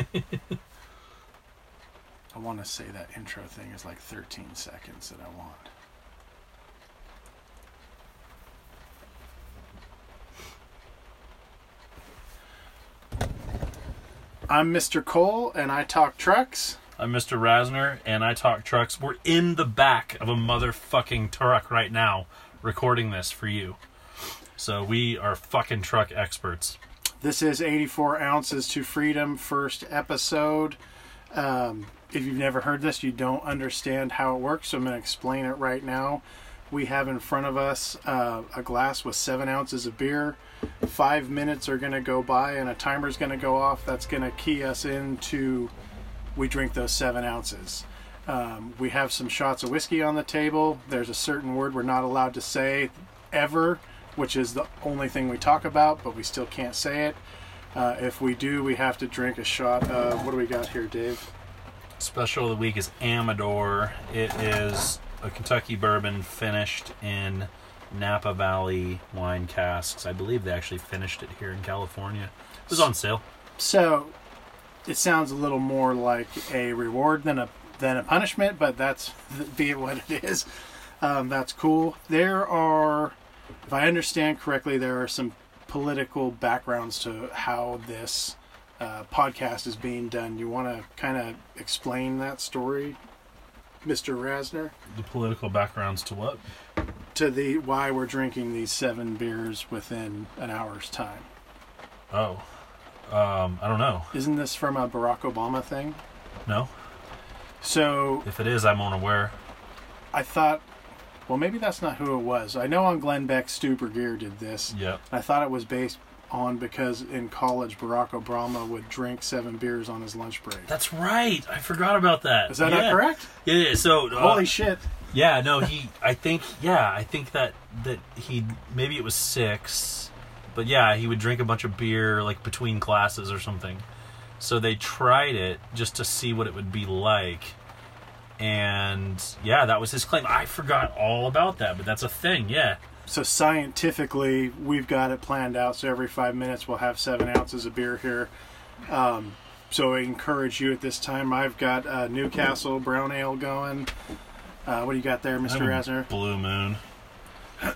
I want to say that intro thing is like 13 seconds that I want. I'm Mr. Cole and I talk trucks. I'm Mr. Rasner, and I talk trucks. We're in the back of a motherfucking truck right now, recording this for you. So we are fucking truck experts. This is 84 Ounces to Freedom, first episode. Um, if you've never heard this, you don't understand how it works, so I'm going to explain it right now. We have in front of us uh, a glass with seven ounces of beer. Five minutes are going to go by, and a timer's going to go off. That's going to key us into we drink those seven ounces. Um, we have some shots of whiskey on the table. There's a certain word we're not allowed to say ever, which is the only thing we talk about, but we still can't say it. Uh, if we do, we have to drink a shot of what do we got here, Dave? Special of the week is Amador. It is a Kentucky bourbon finished in Napa Valley wine casks. I believe they actually finished it here in California. It was on sale. So it sounds a little more like a reward than a than a punishment, but that's be it what it is. Um, that's cool. There are, if I understand correctly, there are some political backgrounds to how this uh, podcast is being done. You want to kind of explain that story, Mr. Rasner, The political backgrounds to what? to the why we're drinking these seven beers within an hour's time. Oh, um, I don't know. Isn't this from a Barack Obama thing? No. So If it is, I'm unaware. I thought, well, maybe that's not who it was. I know on Glenn Beck, Stu Burguiere did this. Yep. I thought it was based on because in college Barack Obama would drink seven beers on his lunch break. That's right. I forgot about that. Is that yeah. not correct? Yeah. yeah. So, uh, Holy shit! yeah, no, he. I think. Yeah, I think that that he maybe it was six, but yeah, he would drink a bunch of beer like between classes or something. So they tried it just to see what it would be like. And yeah, that was his claim. I forgot all about that, but that's a thing. Yeah. So scientifically, we've got it planned out. So every five minutes, we'll have seven ounces of beer here. Um, so I encourage you at this time. I've got uh, Newcastle Brown Ale going. Uh, what do you got there, Mr. Rasner? Blue Moon.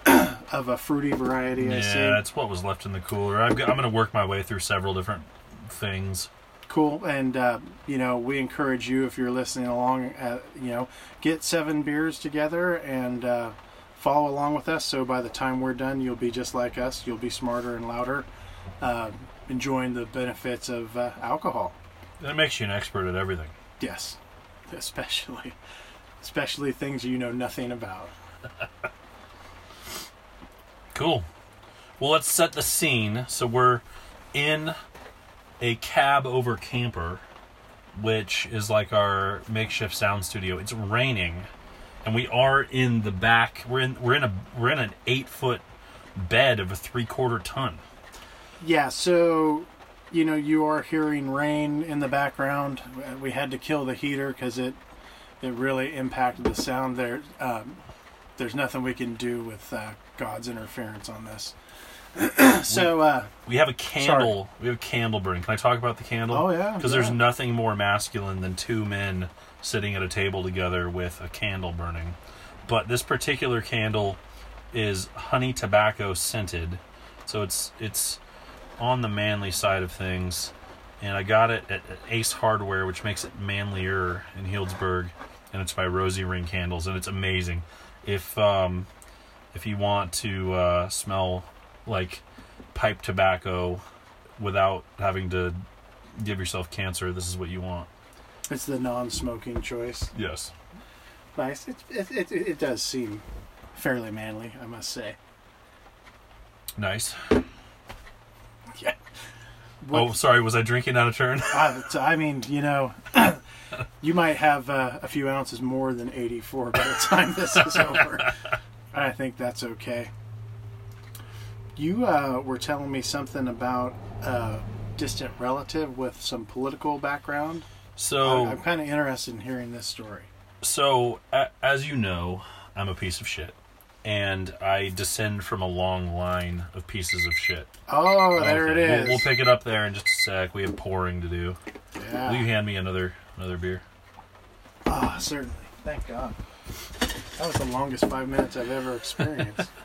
Of a fruity variety, I Yeah, see. that's what was left in the cooler. I've got, I'm going to work my way through several different things. Cool, and uh, you know we encourage you if you're listening along, uh, you know, get seven beers together and uh, follow along with us. So by the time we're done, you'll be just like us. You'll be smarter and louder, uh, enjoying the benefits of uh, alcohol. And it makes you an expert at everything. Yes, especially, especially things you know nothing about. Cool. Well, let's set the scene. So we're in a cab over camper, which is like our makeshift sound studio. It's raining, and we are in the back. We're in we're in a we're in an eight foot bed of a three quarter ton. Yeah, so you know you are hearing rain in the background. We had to kill the heater because it it really impacted the sound. There, um, there's nothing we can do with uh, God's interference on this. so, uh, We have a candle. We have a candle burning. Can I talk about the candle? Oh, yeah, Because there's nothing more masculine than two men sitting at a table together with a candle burning. But this particular candle is honey tobacco scented, so it's it's on the manly side of things. And I got it at, at Ace Hardware, which makes it manlier in Healdsburg, and it's by Rosie Ring Candles, and it's amazing. If um, if you want to uh, smell like pipe tobacco without having to give yourself cancer, this is what you want. it's the non-smoking choice. Yes. Nice. It, it, it, it does seem fairly manly, I must say. Nice. Yeah. Oh, sorry. Was I drinking out of turn? I, I mean, you know, you might have uh, a few ounces more than 84 by the time this is over. I think that's okay. You uh, were telling me something about a distant relative with some political background. So, I, I'm kind of interested in hearing this story. so a- as you know, I'm a piece of shit, and I descend from a long line of pieces of shit. Oh, there Okay, it is. We'll, we'll pick it up there in just a sec. We have pouring to do. Yeah. Will you hand me another another beer? Ah, certainly. Thank God. That was the longest five minutes I've ever experienced.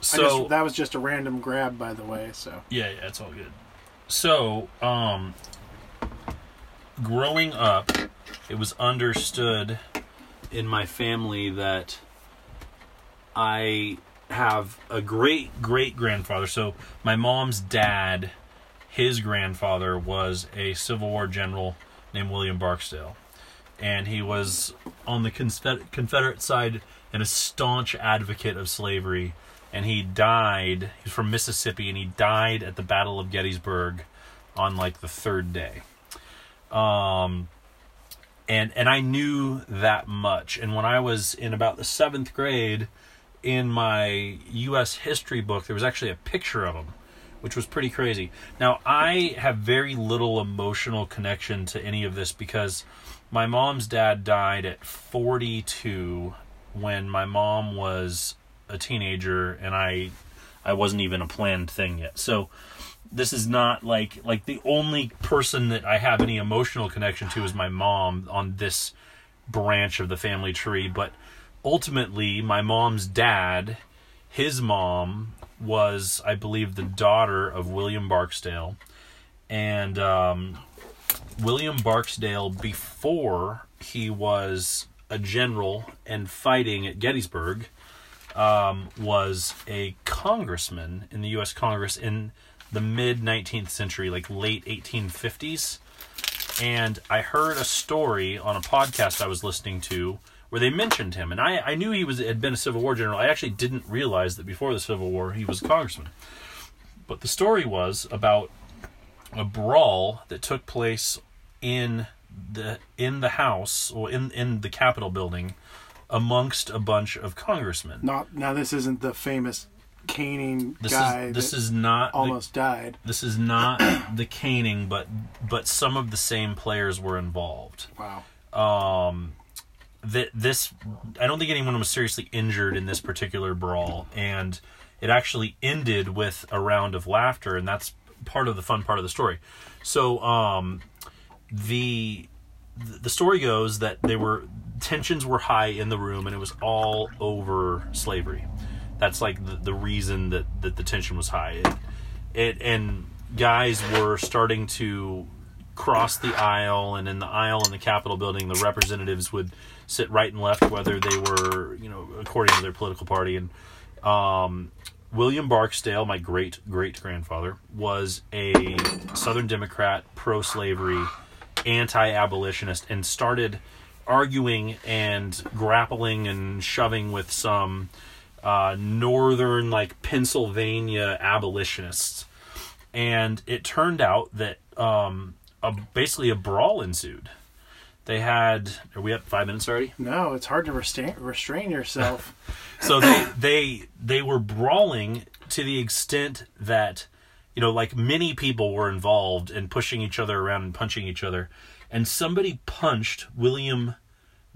So just, that was just a random grab, by the way. So Yeah, yeah, it's all good. So, um, growing up, it was understood in my family that I have a great great grandfather. So, my mom's dad, his grandfather was a Civil War general named William Barksdale. And he was on the Confederate side and a staunch advocate of slavery and he died. He's from Mississippi, and he died at the Battle of Gettysburg on like the third day. Um, and and I knew that much. And when I was in about the seventh grade, in my U.S. history book, there was actually a picture of him, which was pretty crazy. Now I have very little emotional connection to any of this because my mom's dad died at 42 when my mom was a teenager and I I wasn't even a planned thing yet. So this is not like like the only person that I have any emotional connection to is my mom on this branch of the family tree, but ultimately my mom's dad, his mom was I believe the daughter of William Barksdale and um William Barksdale before he was a general and fighting at Gettysburg um, was a congressman in the U.S. Congress in the mid 19th century, like late 1850s. And I heard a story on a podcast I was listening to where they mentioned him, and I, I knew he was had been a Civil War general. I actually didn't realize that before the Civil War he was a congressman. But the story was about a brawl that took place in the in the House or in in the Capitol building amongst a bunch of congressmen. not now. This isn't the famous caning This guy is this that is not the, almost died. this is not the caning, but but some of the same players were involved. Wow. Um, that this I don't think anyone was seriously injured in this particular brawl, and it actually ended with a round of laughter, and that's part of the fun part of the story. So, um, the the story goes that they were tensions were high in the room, and it was all over slavery. That's like the, the reason that, that the tension was high. It, it and guys were starting to cross the aisle, and in the aisle in the Capitol building, the representatives would sit right and left, whether they were, you know, according to their political party. And um, William Barksdale, my great great grandfather, was a Southern Democrat, pro slavery, anti abolitionist, and started arguing and grappling and shoving with some uh, northern, like Pennsylvania abolitionists. And it turned out that um, a, basically a brawl ensued. They had. Are we up five minutes already? No, it's hard to restrain restrain yourself. so they they they were brawling to the extent that you know like many people were involved in pushing each other around and punching each other and somebody punched william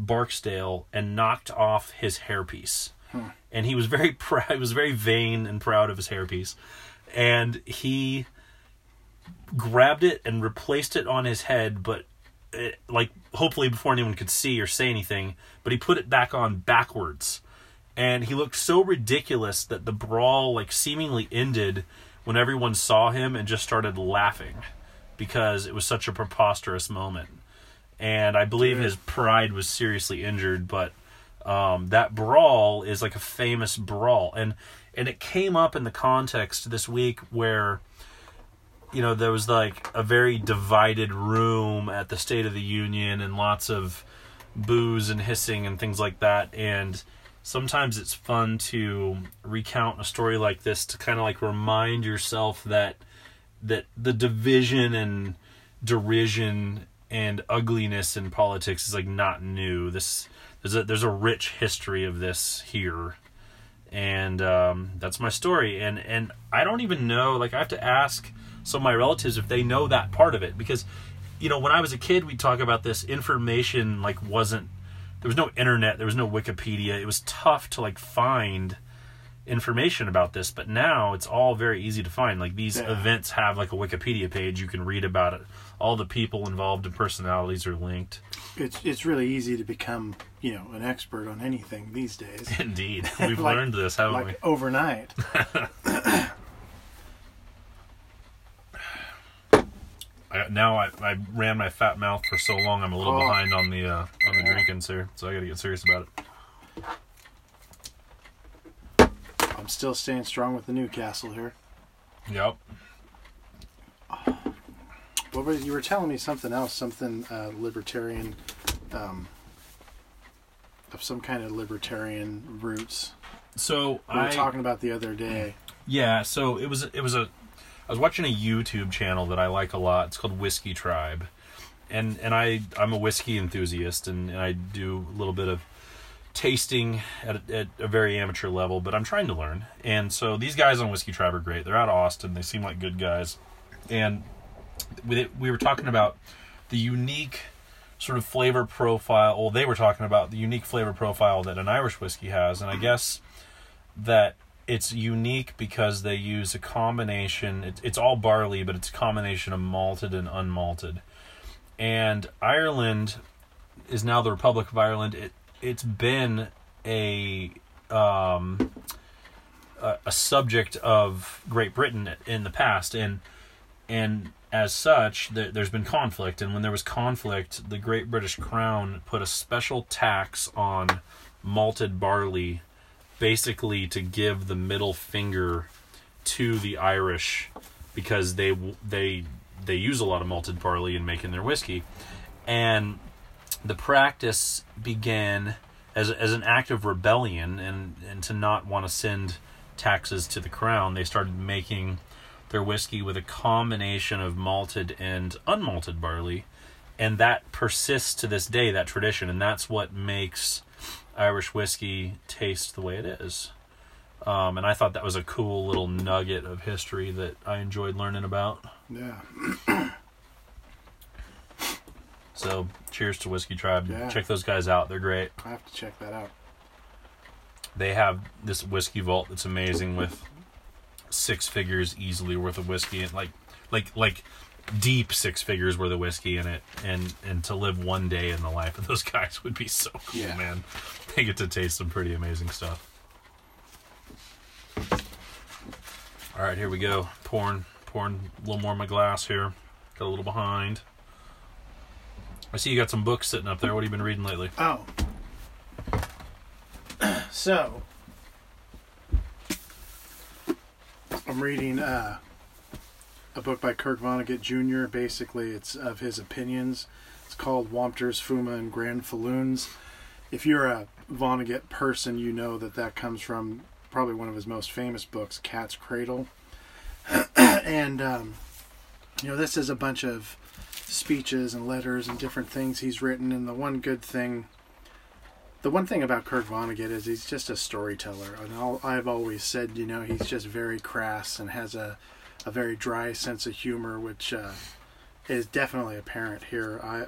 barksdale and knocked off his hairpiece. Hmm. And he was very proud he was very vain and proud of his hairpiece. And he grabbed it and replaced it on his head but it, like hopefully before anyone could see or say anything but he put it back on backwards. And he looked so ridiculous that the brawl like seemingly ended when everyone saw him and just started laughing because it was such a preposterous moment and i believe his pride was seriously injured but um, that brawl is like a famous brawl. And and it came up in the context this week where you know there was like a very divided room at the state of the union and lots of booze and hissing and things like that. And sometimes it's fun to recount a story like this to kind of like remind yourself that that the division and derision and ugliness in politics is like not new. This there's a there's a rich history of this here. And um, that's my story. And and i don't even know like i have to ask some of my relatives if they know that part of it. Because you know when i was a kid we'd talk about this information like wasn't there was no internet there was no wikipedia. It was tough to like find information about this, but now it's all very easy to find. Like these Yeah. events have like a Wikipedia page you can read about it. All the people involved and personalities are linked. It's it's really easy to become you know an expert on anything these days. Indeed, we've Like- learned this, haven't like overnight. I, now I, I ran my fat mouth for so long, I'm a little Oh. behind on the uh, on the drinkings here, so I got to get serious about it. Still staying strong with the Newcastle here. Yep. What was you were telling me something else, something uh, libertarian, um, of some kind of libertarian roots. So We were I talking about the other day. Yeah, so it was it was a I was watching a YouTube channel that I like a lot. It's called Whiskey Tribe. And and I I'm a whiskey enthusiast and, and I do a little bit of tasting at a, at a very amateur level, but I'm trying to learn. And so these guys on Whiskey Tribe are great. They're out of Austin. They seem like good guys. And we we were talking about the unique sort of flavor profile. Well, they were talking about the unique flavor profile that an Irish whiskey has, and I mm-hmm. guess that it's unique because they use a combination. It, it's all barley, but it's a combination of malted and unmalted. And Ireland is now the Republic of Ireland. It it's been a um, a, a subject of Great Britain in the past, and and as such, there, there's been conflict. And when there was conflict, the Great British Crown put a special tax on malted barley basically to give the middle finger to the Irish because they they they use a lot of malted barley in making their whiskey, and the practice began as as an act of rebellion and and to not want to send taxes to the crown. They started making their whiskey with a combination of malted and unmalted barley, and that persists to this day. That tradition, and that's what makes Irish whiskey taste the way it is. Um, and I thought that was a cool little nugget of history that I enjoyed learning about. Yeah. So, cheers to Whiskey Tribe. Yeah. Check those guys out; they're great. I have to check that out. They have this whiskey vault that's amazing with six figures easily worth of whiskey and like, like, like deep six figures worth of whiskey in it. And and to live one day in the life of those guys would be so cool, Yeah. man. They get to taste some pretty amazing stuff. All right, here we go. Pouring, pouring a little more in my glass here. Got a little behind. I see you got some books sitting up there. What have you been reading lately? Oh. So, I'm reading uh, a book by Kurt Vonnegut Jr. Basically, it's of his opinions. It's called Wampeters, Foma, and Granfalloons. If you're a Vonnegut person, you know that that comes from probably one of his most famous books, Cat's Cradle. and, um, you know, this is a bunch of speeches and letters and different things he's written. And the one good thing, the one thing about Kurt Vonnegut is he's just a storyteller. And I'll, I've always said, you know, he's just very crass and has a, a very dry sense of humor, which uh, is definitely apparent here. I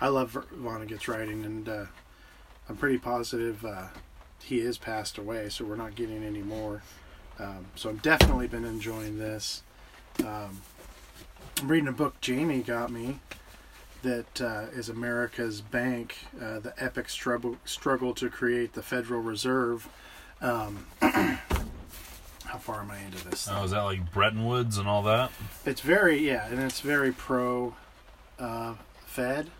I love Vonnegut's writing, and uh, I'm pretty positive uh, he is passed away, so we're not getting any more. Um, so I've definitely been enjoying this. Um, I'm reading a book Jamie got me that uh, is America's Bank, uh, the epic struggle struggle to create the Federal Reserve. Um, how far am I into this? Oh, is that like Bretton Woods and all that? It's very yeah, and it's very pro uh, Fed.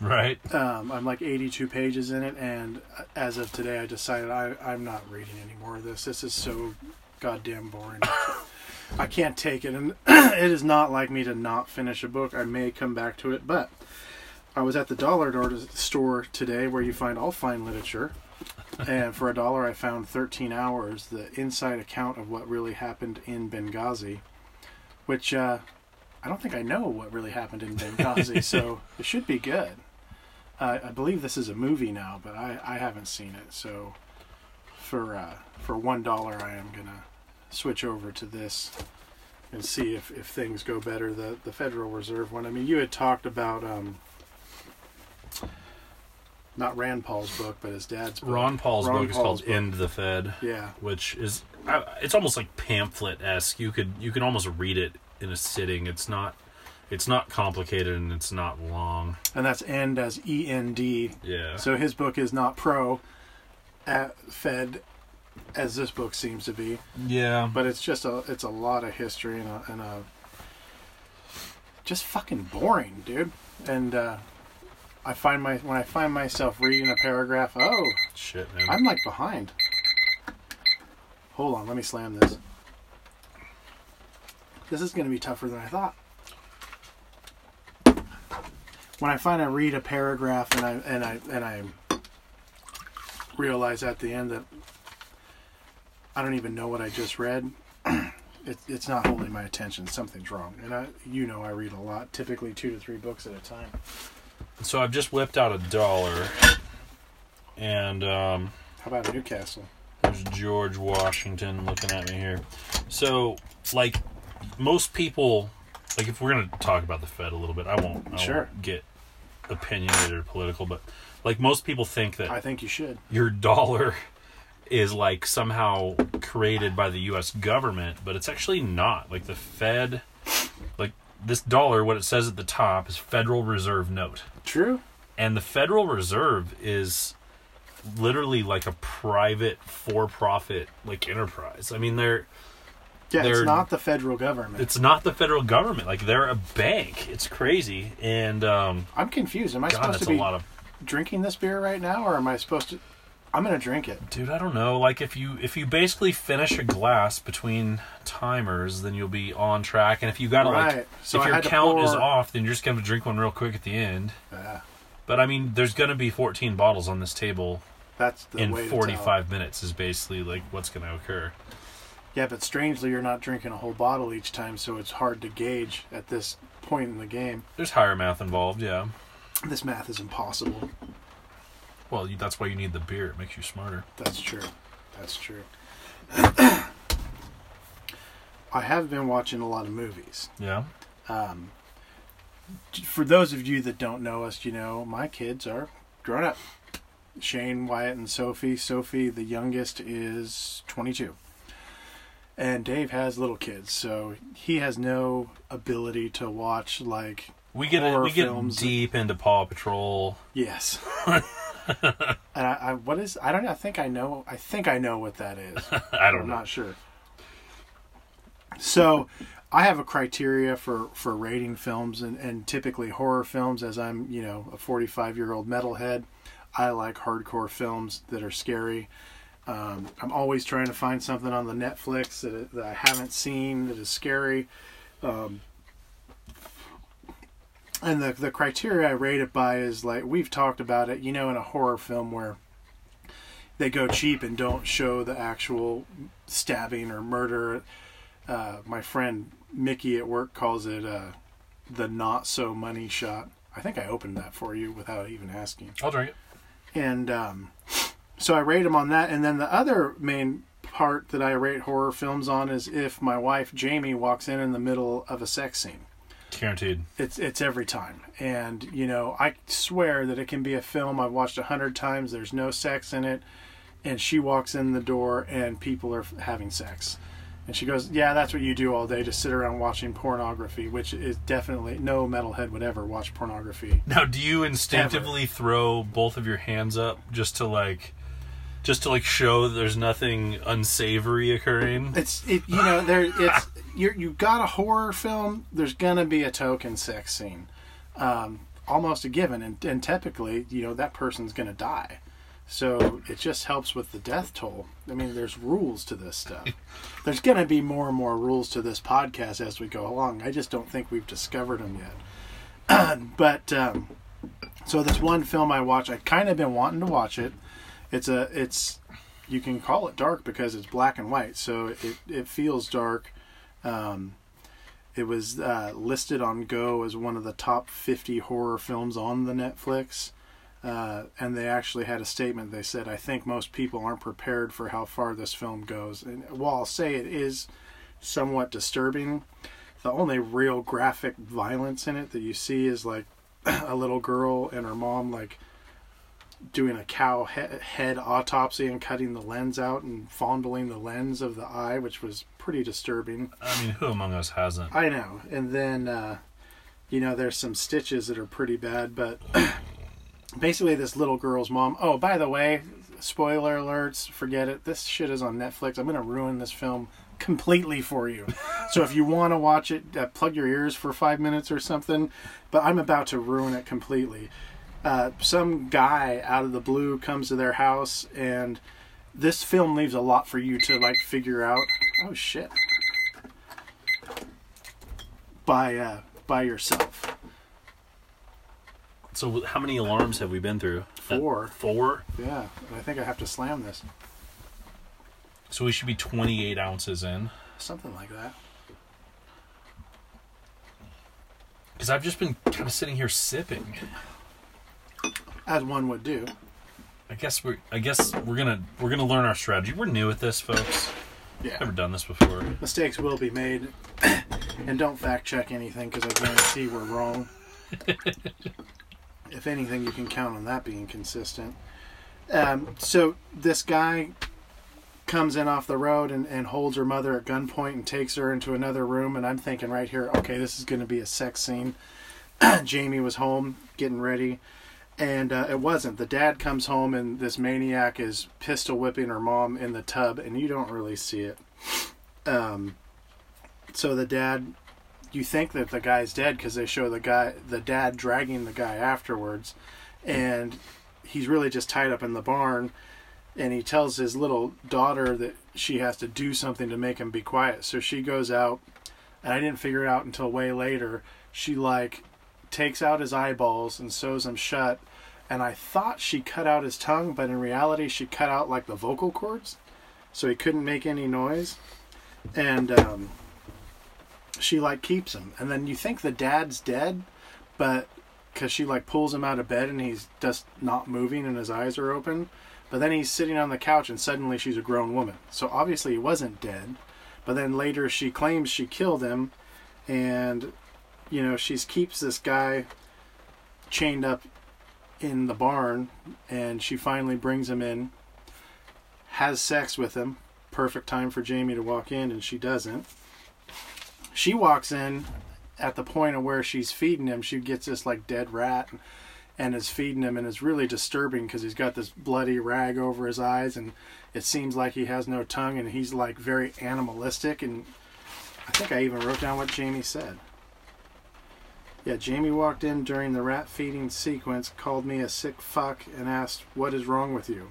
Right. Um, I'm like 82 pages in it, and uh, as of today, I decided I, I'm not reading any more of this. This is so goddamn boring. I can't take it, and it is not like me to not finish a book. I may come back to it, but I was at the dollar store today, where you find all fine literature, and for a dollar, I found 13 hours, the inside account of what really happened in Benghazi, which uh, I don't think I know what really happened in Benghazi, so it should be good. Uh, I believe this is a movie now, but I, I haven't seen it. So for uh, for one dollar, I am gonna switch over to this and see if, if things go better. The the Federal Reserve one. I mean, you had talked about um, not Rand Paul's book, but his dad's book. Ron Paul's Ron book is called book. "End the Fed," Yeah, which is it's almost like pamphlet esque. You could you can almost read it in a sitting. It's not it's not complicated and it's not long. and that's end as E N D. Yeah. So his book is not pro at Fed as this book seems to be, yeah. but it's just a it's a lot of history and a, and a just fucking boring, dude. And uh, I find my when I find myself reading a paragraph, oh, Shit, man. I'm like behind. Hold on, let me slam this. This is going to be tougher than I thought. When I find I read a paragraph and I and I and I realize at the end that I don't even know what I just read, it, it's not holding my attention. Something's wrong, and I, you know, I read a lot, typically two to three books at a time. So I've just whipped out a dollar, and um, How about Newcastle? there's George Washington looking at me here. So, like most people, like if we're gonna talk about the Fed a little bit, I won't. I Sure. won't get opinionated or political, but like most people think that I think you should. your dollar is like somehow created by the US government, but it's actually not. Like the Fed like this dollar what it says at the top is Federal Reserve note. True. And the Federal Reserve is literally like a private for-profit like enterprise. I mean they're Yeah, They're- it's not the federal government. it's not the federal government. Like they're a bank. It's crazy. And um I'm confused. Am I god supposed to be drinking this beer right now, or am I supposed to? I'm gonna drink it. Dude, I don't know. Like if you if you basically finish a glass between timers, then you'll be on track. And if you gotta like So if I your count is off, then you're just gonna drink one real quick at the end. Ah, But I mean, there's gonna be 14 bottles on this table that's the in way to tell. 45 minutes. Is basically like what's gonna occur. Yeah, but strangely, you're not drinking a whole bottle each time, so it's hard to gauge at this point in the game. There's higher math involved, yeah. This math is impossible. Well, you, that's why you need the beer. It makes you smarter. That's true. That's true. I have been watching a lot of movies. Yeah. Um, for those of you that don't know us, you know, my kids are grown up. Shane, Wyatt, and Sophie. Sophie, the youngest, is 22. And Dave has little kids, so he has no ability to watch, like, We get Horror we get films. deep into Paw Patrol. yes. and I, I, what is, I don't know, I think I know, I think I know what that is. I don't I'm know. not sure. So, I have a criteria for for rating films, and, and typically horror films. As I'm, you know, a 45 year old metalhead, I like hardcore films that are scary. Um, I'm always trying to find something on the Netflix that, that I haven't seen that is scary. Um, and the the criteria I rate it by is like we've talked about it. You know, in a horror film where they go cheap and don't show the actual stabbing or murder. Uh, my friend Mickey at work calls it uh, the not so money shot. I think I opened that for you without even asking. I'll drink it. And um, so I rate them on that. And then the other main part that I rate horror films on is if my wife Jamie walks in in the middle of a sex scene Guaranteed. it's it's every time. And you know i swear that it can be a film i've watched a hundred times there's no sex in it and she walks in the door and people are having sex. And she goes yeah that's what you do all day just sit around watching pornography which is definitely no metalhead would ever watch pornography. Now, do you instinctively throw both of your hands up just to like, just to like show there's nothing unsavory occurring? it's it you know there it's you got a horror film there's gonna be a token sex scene um almost a given and, and typically you know that person's gonna die. So it just helps with the death toll. I mean there's rules to this stuff. There's gonna be more and more rules to this podcast as we go along. I just don't think we've discovered them yet. But um so this one film i watched i kind of been wanting to watch it it's a it's you can call it dark because it's black and white so it, it feels dark. Um, it was uh, listed on go as one of the top 50 horror films on the netflix uh, and they actually had a statement. They said i think most people aren't prepared for how far this film goes. And while i'll say it is somewhat disturbing the only real graphic violence in it that you see is like a little girl and her mom like doing a cow he- head autopsy and cutting the lens out and fondling the lens of the eye, which was pretty disturbing. I mean, who among us hasn't? I know. And then, uh, you know, there's some stitches that are pretty bad, but basically, this little girl's mom. Oh, by the way, spoiler alerts, forget it. This shit is on Netflix. I'm going to ruin this film completely for you. so if you want to watch it, uh, plug your ears for five minutes or something, but I'm about to ruin it completely. Uh, some guy out of the blue comes to their house, and this film leaves a lot for you to like figure out. Oh shit! By uh, by yourself. So, how many alarms have we been through? Four. Four. Yeah, I think I have to slam this. So we should be 28 ounces in. Something like that. Because I've just been kind of sitting here sipping. As one would do. I guess we're. I guess we're gonna we're gonna learn our strategy. We're new at this, folks. Yeah. Never done this before. Mistakes will be made. and don't fact check anything because I guarantee we're wrong. if anything, you can count on that being consistent. Um, so this guy comes in off the road and, and holds her mother at gunpoint and takes her into another room. And I'm thinking right here, okay, this is going to be a sex scene. Jamie was home getting ready. And uh, it wasn't. The dad comes home and this maniac is pistol whipping her mom in the tub, and you don't really see it. Um, so the dad, you think that the guy's dead because they show the guy, the dad dragging the guy afterwards, and he's really just tied up in the barn. And he tells his little daughter that she has to do something to make him be quiet. So she goes out, and I didn't figure it out until way later. She like takes out his eyeballs and sews them shut. And I thought she cut out his tongue, but in reality, she cut out like the vocal cords, so he couldn't make any noise. And um, she like keeps him, and then you think the dad's dead, but because she like pulls him out of bed and he's just not moving and his eyes are open. But then he's sitting on the couch and suddenly she's a grown woman. So obviously he wasn't dead. But then later she claims she killed him, and you know she keeps this guy chained up in the barn, and she finally brings him in, has sex with him. Perfect time for Jamie to walk in, and she doesn't. She walks in at the point of where she's feeding him. She gets this like dead rat and is feeding him, and it's really disturbing because he's got this bloody rag over his eyes, and it seems like he has no tongue, and he's like very animalistic. And I think I even wrote down what Jamie said. Yeah, Jamie walked in during the rat feeding sequence, called me a sick fuck, and asked, "What is wrong with you?"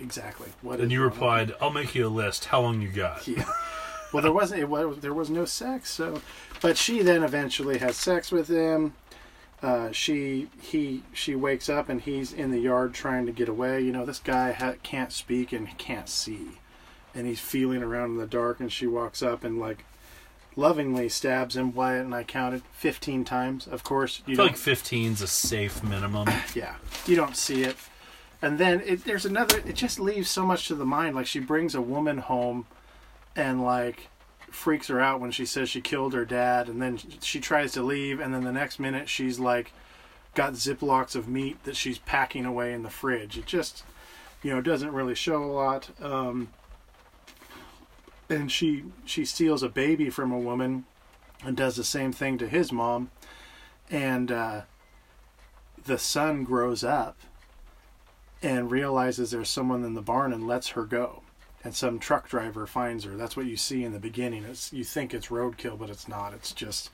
Exactly. What? And you replied, "I'll make you a list. How long you got?" yeah. Well, there wasn't. It was, there was no sex. So, but she then eventually has sex with him. Uh, she he she wakes up and he's in the yard trying to get away. You know, this guy ha- can't speak and can't see, and he's feeling around in the dark. And she walks up and like lovingly stabs him. Wyatt and I counted fifteen times. Of course, I you feel don't. like 15's a safe minimum. yeah, you don't see it. And then it, there's another. It just leaves so much to the mind. Like she brings a woman home, and like freaks her out when she says she killed her dad, and then she tries to leave, and then the next minute she's like got ziplocs of meat that she's packing away in the fridge. It just, you know, doesn't really show a lot. Um, and she she steals a baby from a woman, and does the same thing to his mom, and uh, the son grows up and realizes there's someone in the barn and lets her go. And some truck driver finds her. That's what you see in the beginning. It's you think it's roadkill but it's not. It's just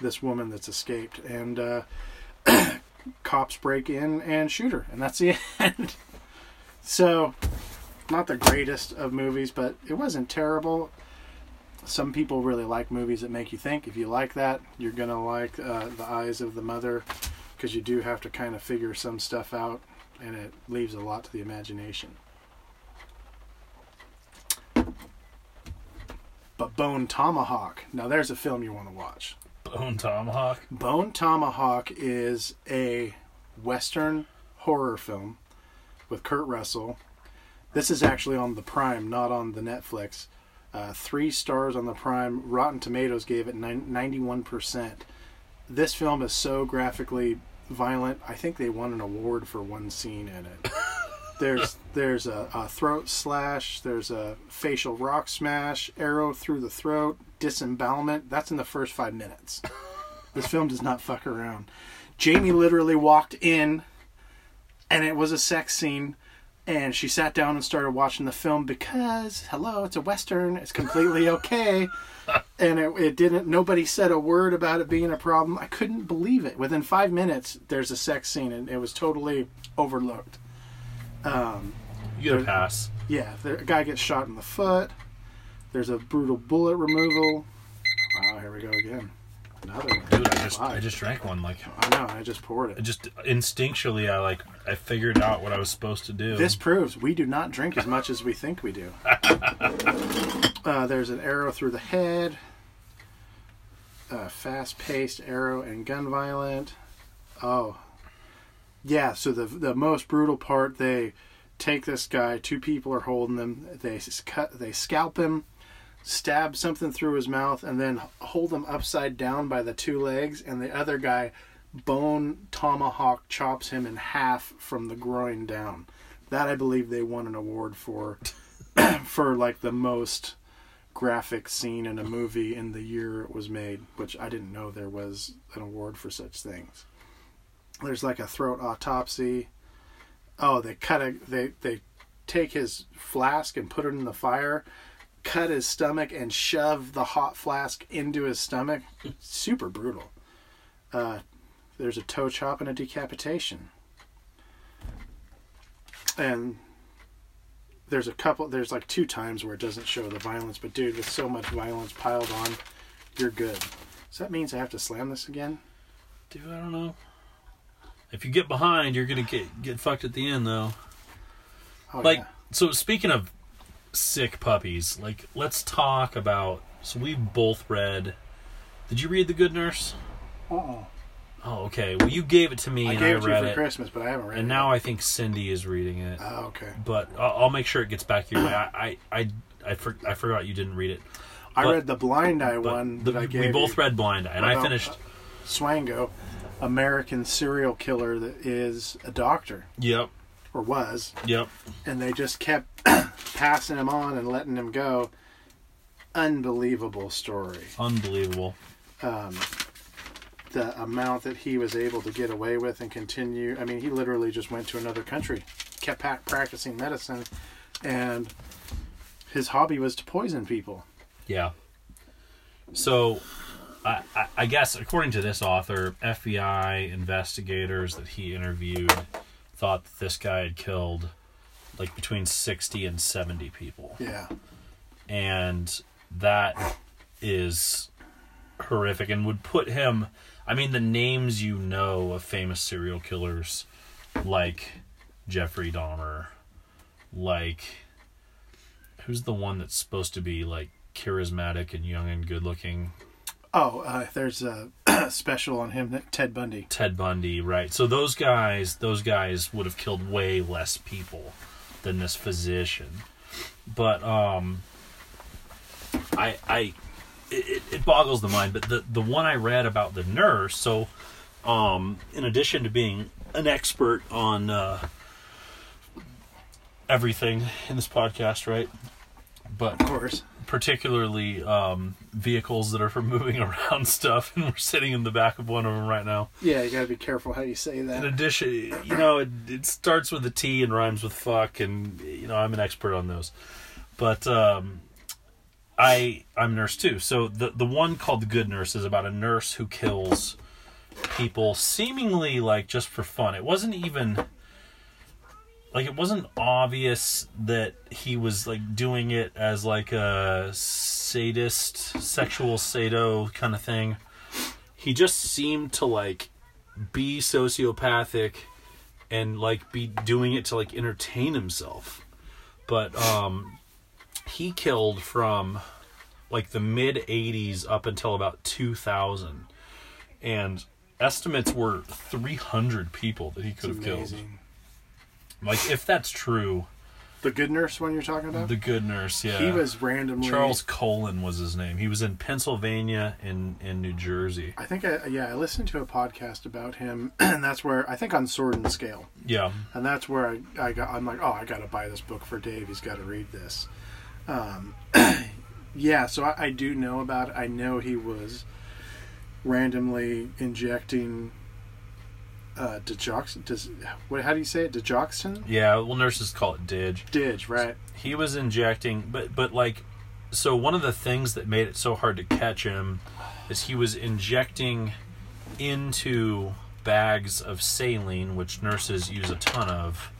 this woman that's escaped. And uh, cops break in and shoot her. And that's the end. So not the greatest of movies but it wasn't terrible some people really like movies that make you think if you like that you're gonna like uh, the eyes of the mother because you do have to kind of figure some stuff out and it leaves a lot to the imagination. But Bone Tomahawk, now there's a film you want to watch. Bone Tomahawk. Bone Tomahawk is a Western horror film with Kurt Russell. This is actually on the Prime, not on the Netflix. Uh, three stars on the Prime. Rotten Tomatoes gave it 91%. This film is so graphically violent. I think they won an award for one scene in it. there's there's a, a throat slash. There's a facial rock smash, arrow through the throat, disembowelment. That's in the first five minutes. This film does not fuck around. Jamie literally walked in, and it was a sex scene. And she sat down and started watching the film because, hello, it's a western. It's completely okay. And it, it didn't nobody said a word about it being a problem. I couldn't believe it. Within five minutes there's a sex scene and it was totally overlooked. Um, You get a pass. yeah the guy gets shot in the foot. There's a brutal bullet removal. Wow here we go again another one Dude, I just I just drank one. Like i know i just poured it just instinctually, I like I figured out what I was supposed to do. this proves we do not drink as much as we think we do uh, there's an arrow through the head uh, fast-paced arrow and gun violent. Oh, yeah. So the the most brutal part, they take this guy. Two people are holding them. They cut. They scalp him, stab something through his mouth, and then hold him upside down by the two legs. And the other guy, bone tomahawk, chops him in half from the groin down. That I believe they won an award for, for like the most graphic scene in a movie in the year it was made, which I didn't know there was an award for such things. There's like a throat autopsy. Oh, they cut a they they take his flask and put it in the fire, cut his stomach and shove the hot flask into his stomach. Super brutal. Uh, there's a toe chop and a decapitation. And there's a couple there's like two times where it doesn't show the violence but dude with so much violence piled on you're good so that means i have to slam this again Dude, I don't know. If you get behind, you're gonna get get fucked at the end, though. oh like, yeah. so speaking of sick puppies, like, let's talk about. So we both read. Did you read The Good Nurse? uh-uh. Oh, okay. Well, you gave it to me, i and gave I it to you for it, christmas but i haven't read it. and it now I think Cindy is reading it. oh okay But I'll, I'll make sure it gets back your way. I, I, I, I, for, I forgot you didn't read it. i but- read the blind eye one the- that i we both you. read Blind Eye, and I finished. uh, swango american serial killer that is a doctor Yep, or was yep. and they just kept passing him on and letting him go unbelievable story Unbelievable. um, the amount that he was able to get away with and continue. I mean, he literally just went to another country, kept practicing medicine, and his hobby was to poison people. Yeah. So, I, I guess according to this author, FBI investigators that he interviewed thought that this guy had killed like between sixty and seventy people, Yeah, and that is horrific, and would put him. I mean, the names you know of famous serial killers, like Jeffrey Dahmer, like who's the one that's supposed to be like charismatic and young and good looking Oh, uh, there's a special on him, Ted Bundy. Ted Bundy, right? So those guys, those guys would have killed way less people than this physician. But um, I, I, it, it boggles the mind. But the the one I read about the nurse, so um, in addition to being an expert on uh, everything in this podcast, right? But Of course. Particularly um, vehicles that are for moving around stuff, and we're sitting in the back of one of them right now. Yeah, you got to be careful how you say that. In addition, you know, it, it starts with a T and rhymes with fuck, and you know, I'm an expert on those. But um, I I'm a nurse too. So the the one called the Good Nurse is about a nurse who kills people seemingly like just for fun. It wasn't even like it wasn't obvious that he was like doing it as like a sadist, sexual sado kind of thing. He just seemed to like be sociopathic and like be doing it to like entertain himself. But um he killed from like the mid 80s up until about 2000 and estimates were 300 people that he could have killed. Like if that's true The good nurse one you're talking about? The good nurse, yeah. He was randomly Charles Cullen was his name. He was in Pennsylvania and in New Jersey. I think I yeah, I listened to a podcast about him and that's where I think on Sword and Scale. Yeah. And that's where I, I got I'm like, oh I gotta buy this book for Dave, he's gotta read this. Um yeah, so I, I do know about it. I know he was randomly injecting uh digoxin does what how do you say it? Digoxin? Yeah, well nurses call it dig. Dig, right. He was injecting but but like so one of the things that made it so hard to catch him is he was injecting into bags of saline, which nurses use a ton of,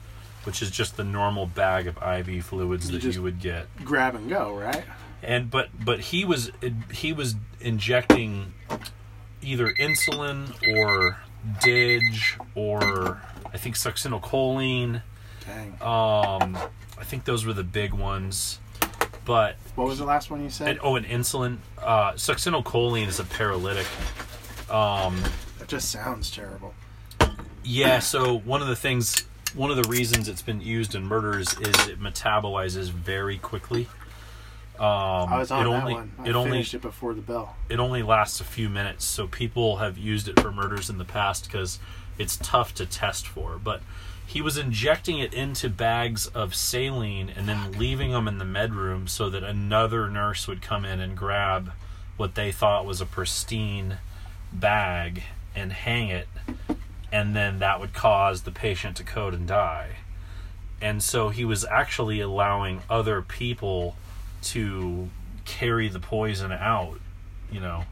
which is just the normal bag of IV fluids You that you would get. Grab and go, right? and but but he was he was injecting either insulin or dig or I think succinylcholine. Dang. Um, I think those were the big ones. But What was the last one you said? and, oh, and insulin. Uh, succinylcholine is a paralytic. Um, that just sounds terrible. yeah. So one of the things, one of the reasons it's been used in murders is it metabolizes very quickly. Um, I was on it that only, one. I It only finished it before the bell. it only lasts a few minutes, so people have used it for murders in the past because it's tough to test for. But he was injecting it into bags of saline and then leaving them in the med room so that another nurse would come in and grab what they thought was a pristine bag and hang it, and then that would cause the patient to code and die. And so he was actually allowing other people to carry the poison out you know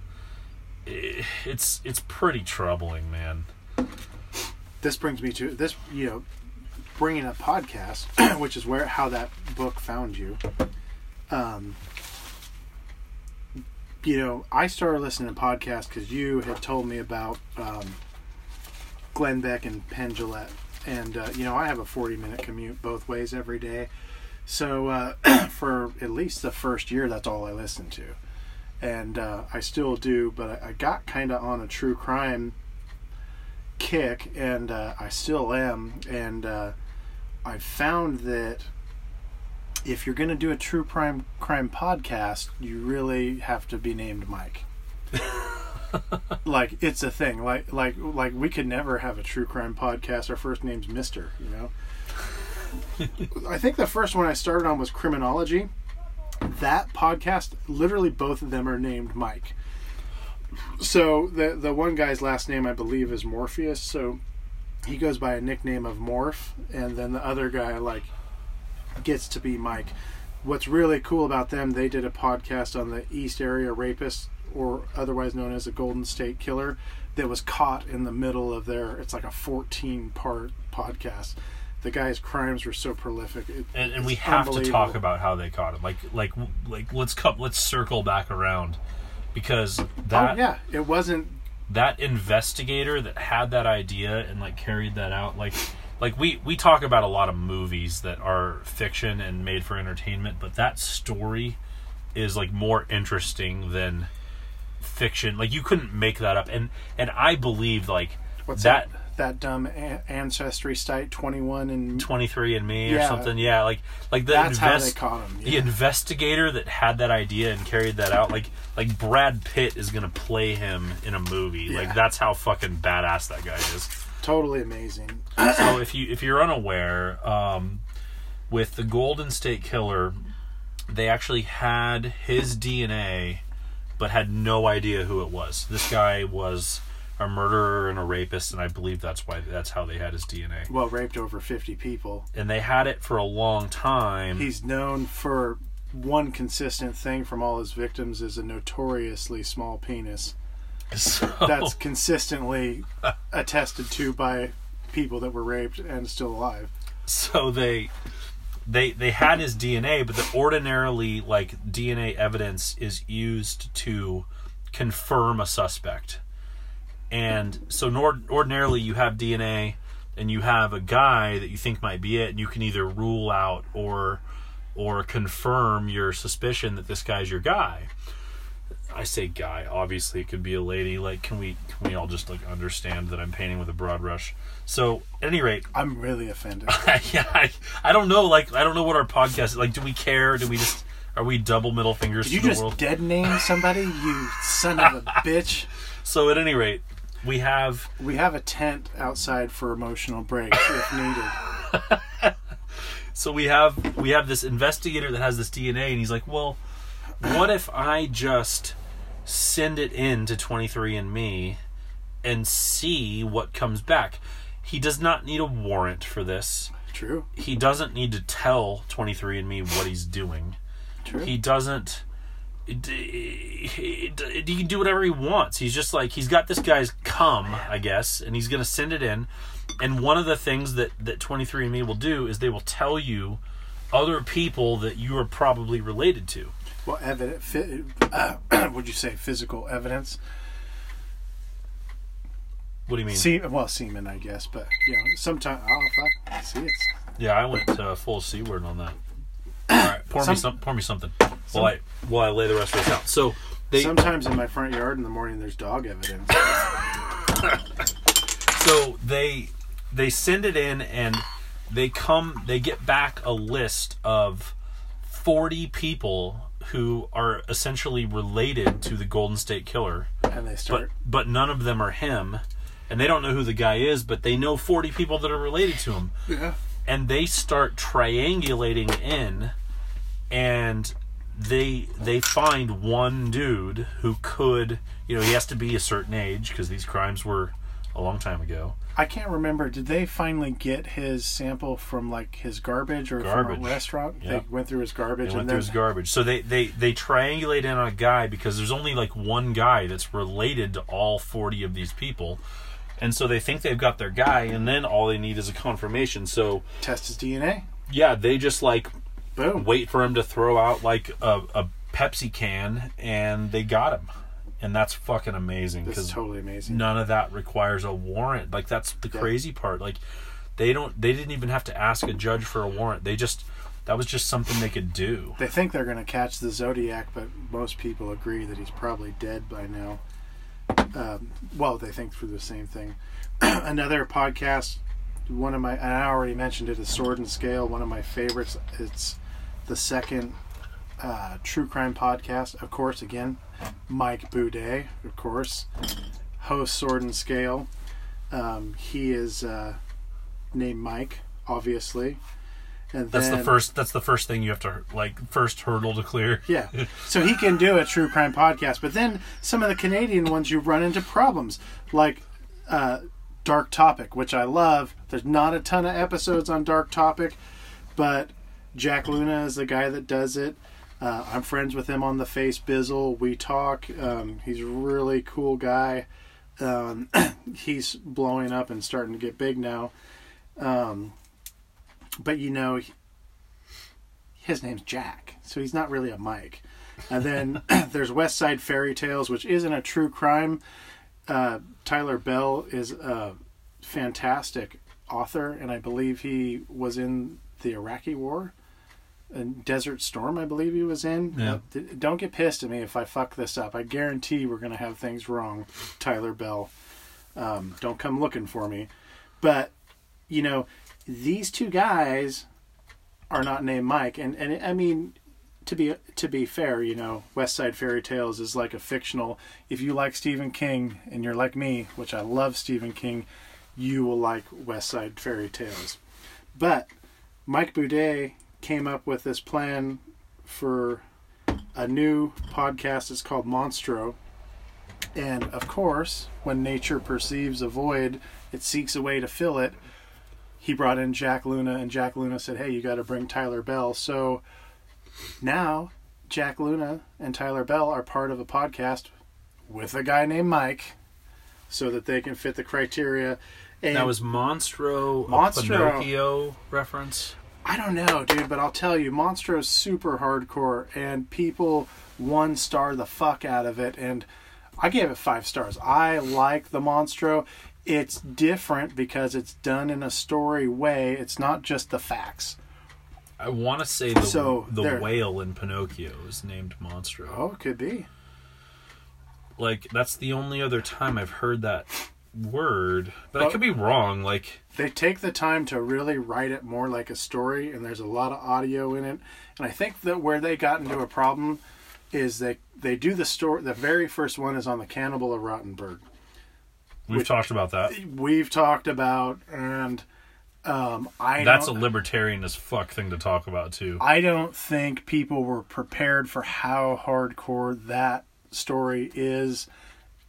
i- it's it's pretty troubling man This brings me to this, you know, bringing up podcast, which is where how that book found you. Um, you know, I started listening to podcasts because you had told me about um, Glenn Beck and Penn Jillette. And, uh, you know, I have a 40 minute commute both ways every day. So uh, for at least the first year, that's all I listened to. And uh, I still do, but I, I got kind of on a true crime kick, and uh, I still am. And uh, I found that if you're going to do a true crime crime podcast, you really have to be named Mike. like it's a thing. Like like like we could never have a true crime podcast. Our first name's Mister. You know. I think the first one I started on was criminology. That podcast, literally both of them are named Mike. So the the one guy's last name I believe is Morpheus. So he goes by a nickname of Morph, and then the other guy like gets to be Mike. What's really cool about them, they did a podcast on the East Area Rapist, or otherwise known as a Golden State Killer, that was caught in the middle of their. It's like a 14 part podcast. The guy's crimes were so prolific. It, and, and we have to talk about how they caught him like like like let's come let's circle back around because oh, that oh yeah, it wasn't. that investigator that had that idea and like carried that out like like we we talk about a lot of movies that are fiction and made for entertainment but that story is like more interesting than fiction like you couldn't make that up and and i believe like What's that that? That dumb a- ancestry site 21 and 23 and me or Yeah. something yeah like like the that's how they caught him. the investigator that had that idea and carried that out like like brad pitt is gonna play him in a movie Yeah. like that's how fucking badass that guy is totally amazing. so if you if you're unaware, um, with the Golden State Killer, they actually had his DNA, but had no idea who it was. This guy was a murderer and a rapist, and I believe that's why that's how they had his DNA. Well, raped over 50 people. And they had it for a long time. He's known for one consistent thing from all his victims is a notoriously small penis. so, That's consistently attested to by people that were raped and still alive. so they they they had his DNA, but the ordinarily like DNA evidence is used to confirm a suspect. And so nor- ordinarily you have DNA and you have a guy that you think might be it and you can either rule out or or confirm your suspicion that this guy's your guy. I say guy. Obviously, it could be a lady. Like, can we can we all just like understand that I'm painting with a broad brush? So, at any rate, I'm really offended. yeah, I, I don't know. Like, I don't know what our podcast is. Like, do we care? Do we just are we double middle fingers Did to you just world? dead name somebody? You son of a bitch. So, at any rate, we have We have a tent outside for emotional breaks if needed. so we have we have this investigator that has this DNA, and he's like, well, what if I just send it in to 23andMe and see what comes back? He does not need a warrant for this. True. He doesn't need to tell 23andMe what he's doing. True. He doesn't. He, can do whatever he wants. He's just like he's got this guy's cum, I guess, and he's gonna send it in. And one of the things that that 23andMe will do is they will tell you other people that you are probably related to. well, evident. Fi- uh, would you say physical evidence? What do you mean? See, well, semen, I guess, but you know, sometimes. Oh fuck! See, it's yeah, I went uh, full c word on that. All right, pour me Some- some, pour me something while I while I lay the rest of this out. So they sometimes in my front yard in the morning. There's dog evidence. so they they send it in and they come they get back a list of 40 people who are essentially related to the golden state killer and they but start. but none of them are him and they don't know who the guy is but they know 40 people that are related to him yeah. and they start triangulating in and they they find one dude who could you know he has to be a certain age because these crimes were a long time ago I can't remember. Did they finally get his sample from like his garbage or Garbage. from a restaurant? Yeah. They went through his garbage They went and through his garbage. So they, they, they triangulate in on a guy because there's only like one guy that's related to all 40 of these people. And so they think they've got their guy, and then all they need is a confirmation. So, test his DNA. yeah, they just like Boom. wait for him to throw out like a, a Pepsi can, and they got him. And that's fucking amazing This is totally amazing. none of that requires a warrant. Like, that's the Yeah. crazy part. Like, they don't, they didn't even have to ask a judge for a warrant. They just, that was just something they could do. They think they're going to catch the Zodiac, but most people agree that he's probably dead by now. Um, well, they think for the same thing. Another podcast, one of my, and I already mentioned it, is Sword and Scale. One of my favorites. It's the second uh, true crime podcast. Of course, again, Mike Boudet, of course, host Sword and Scale. Um, he is uh, named Mike, obviously. And That's the first. That's the first thing you have to like first hurdle to clear. Yeah. So he can do a true crime podcast, but then some of the Canadian ones you run into problems, like uh, Dark Topic, which I love. There's not a ton of episodes on Dark Topic, but Jack Luna is the guy that does it. Uh, I'm friends with him on the Face Bizzle. We talk. Um, he's a really cool guy. Um, he's blowing up and starting to get big now. Um, but you know, his name's Jack, so he's not really a Mike. And then there's West Side Fairy Tales, which isn't a true crime. Uh, Tyler Bell is a fantastic author, and I believe he was in the Iraqi War. Desert Storm, I believe he was in. Yeah. Don't get pissed at me if I fuck this up. I guarantee we're going to have things wrong, Tyler Bell. Um, don't come looking for me. But, you know, these two guys are not named Mike, and and I mean, to be to be fair, you know, West Side Fairy Tales is like a fictional. If you like Stephen King and you're like me, which I love Stephen King, you will like West Side Fairy Tales. But Mike Boudet came up with this plan for a new podcast. It's called Monstro. And of course, when nature perceives a void, it seeks a way to fill it he brought in Jack Luna, and Jack Luna said, "Hey, you got to bring Tyler Bell." So now Jack Luna and Tyler Bell are part of a podcast with a guy named Mike, so that they can fit the criteria. And That was Monstro, Monstro. Pinocchio reference. I don't know, dude, but I'll tell you, Monstro's super hardcore, and people one star the fuck out of it, and I gave it five stars. I like the Monstro. It's different because it's done in a story way. It's not just the facts. I want to say the So, the there- whale in Pinocchio is named Monstro. Oh, it could be. like that's the only other time I've heard that word, but I could be wrong. Like, they take the time to really write it more like a story and there's a lot of audio in it and i think that where they got into a problem is they they do the story the very first one is on the cannibal of Rotenburg we've Which- talked about that. we've talked about and um i That's a libertarian as fuck thing to talk about too. i don't think people were prepared for how hardcore that story is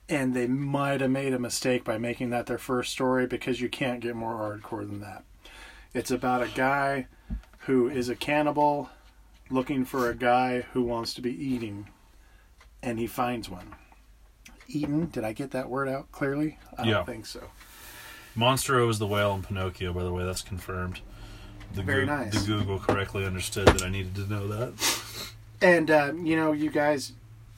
and they might have made a mistake by making that their first story because you can't get more hardcore than that. It's about a guy who is a cannibal looking for a guy who wants to be eating, and he finds one. Eaten? Did I get that word out clearly? I Yeah. don't think so. Monstro is the whale in Pinocchio, by the way. That's confirmed. The Very Goo- nice. The Google correctly understood that I needed to know that. And uh, you know, you guys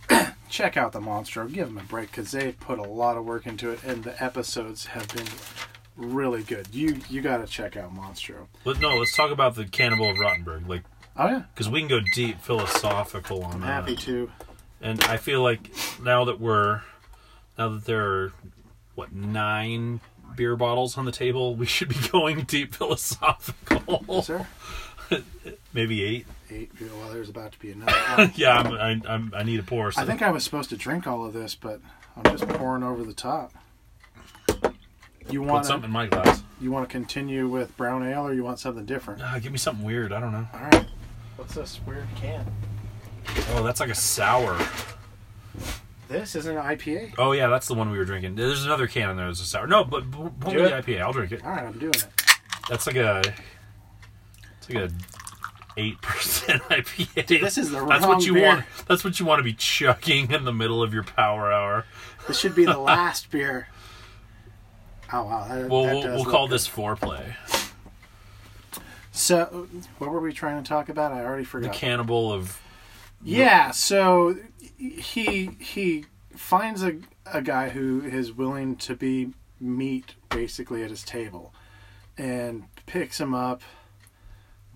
check out the Monstro. Give them a break because they put a lot of work into it, and the episodes have been really good. You you got to check out Monstro. But no, let's talk about the Cannibal of Rotenburg, like Oh yeah, because we can go deep philosophical on I'm that. happy to. And I feel like now that we're now that there are what nine beer bottles on the table, we should be going deep philosophical. Sir, Maybe eight. Eight. Well, there's about to be another. Yeah, I'm, I, I'm, I need a pour. So. I think I was supposed to drink all of this, but I'm just pouring over the top. You put want something to in my glass. you want to continue with brown ale, or you want something different? Ah, give me something weird. I don't know. All right. What's this weird can? Oh, that's like a sour. This isn't an IPA. Oh yeah, that's the one we were drinking. There's another can in there. There's a sour. No, but pull me the. IPA. I'll drink it. All right, I'm doing it. That's like a. It's like a eight percent IPA. Dude, this is the That's wrong what you beer. want. That's what you want to be chugging in the middle of your power hour. This should be the last beer. Oh wow! That, Well, that we'll, we'll call good. this foreplay. So, what were we trying to talk about? I already forgot. The cannibal of. Yeah, so he he finds a a guy who is willing to be meat basically at his table, and picks him up.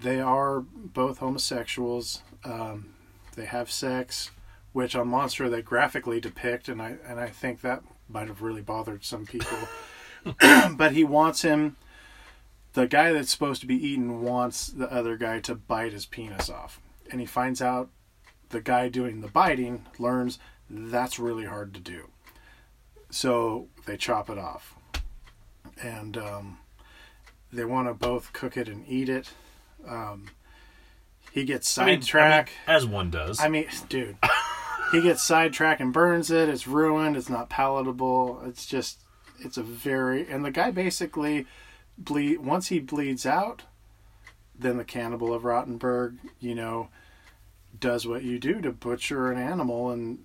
They are both homosexuals. Um, they have sex, which on Monstro they graphically depict, and I and I think that might have really bothered some people. but he wants him. The guy that's supposed to be eaten wants the other guy to bite his penis off, and he finds out the guy doing the biting learns that's really hard to do. So they chop it off. And um, they want to both cook it and eat it. Um, he gets I mean- I mean, sidetracked. as one does. I mean, dude, he gets sidetracked and burns it. It's ruined. It's not palatable. It's just, it's a very, and the guy basically bleed. Once he bleeds out, then the cannibal of Rotenburg, you know, does what you do to butcher an animal and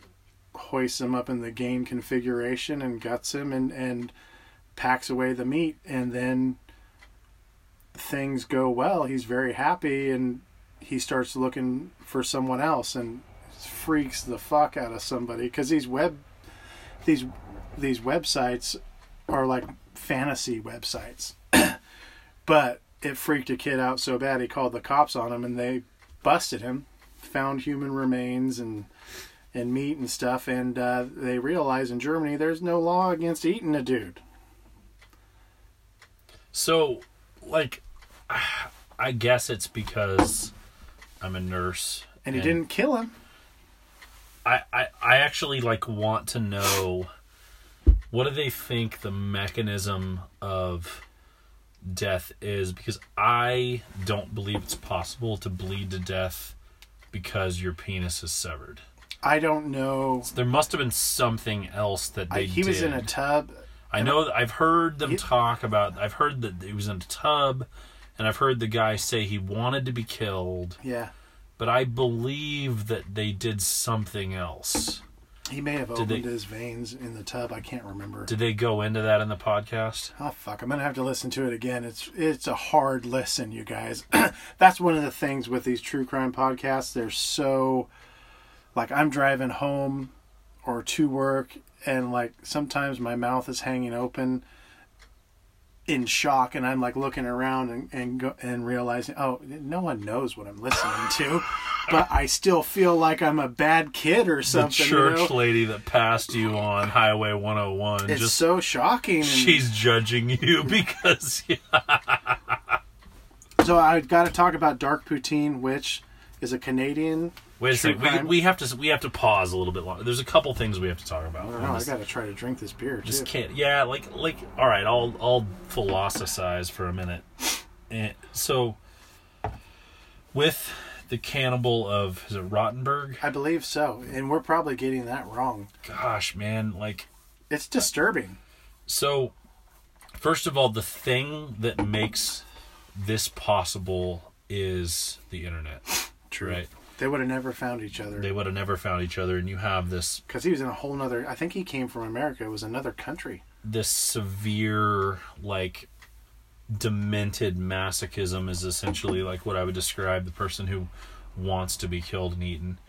hoists him up in the game configuration and guts him and and packs away the meat and then things go well. He's very happy and he starts looking for someone else and freaks the fuck out of somebody because these web these these websites are like fantasy websites but it freaked a kid out so bad he called the cops on him and they busted him found human remains and and meat and stuff and uh, they realized in germany there's no law against eating a dude So, like, I guess it's because I'm a nurse, and he didn't kill him. I, I, I actually like want to know what do they think the mechanism of death is? Because I don't believe it's possible to bleed to death because your penis is severed. i don't know. There must have been something else that I, they he was in a tub. I know I've heard them He- talk about. I've heard that he was in a tub, and I've heard the guy say he wanted to be killed. yeah But I believe that they did something else. he may have opened they- his veins in the tub i can't remember Did they go into that in the podcast? Oh fuck! I'm gonna have to listen to it again. It's it's a hard listen, you guys. That's one of the things with these true crime podcasts. They're so like I'm driving home or to work, and like sometimes my mouth is hanging open in shock, and I'm like looking around and and go, and realizing, oh, no one knows what I'm listening to. but I still feel like I'm a bad kid or the something. you church know? lady that passed you on Highway 101 It's just so shocking. she's judging you because so I got to talk about Dark Poutine, which is a Canadian. Wait a second. We, we have to we have to pause a little bit longer. There's a couple things we have to talk about. I don't know. I got to try to drink this beer too. Just can't. Yeah, like like. All right, I'll I'll philosophize for a minute. And so, with the cannibal of is it Rottenberg? I believe so, and we're probably getting that wrong. Gosh, man, like It's disturbing. so. First of all, the thing that makes this possible is the internet. True. Right? They would have never found each other They would have never found each other, and you have this because he was in a whole nother. I think he came from America. It was another country. this severe like demented masochism is essentially like what I would describe the person who wants to be killed and eaten.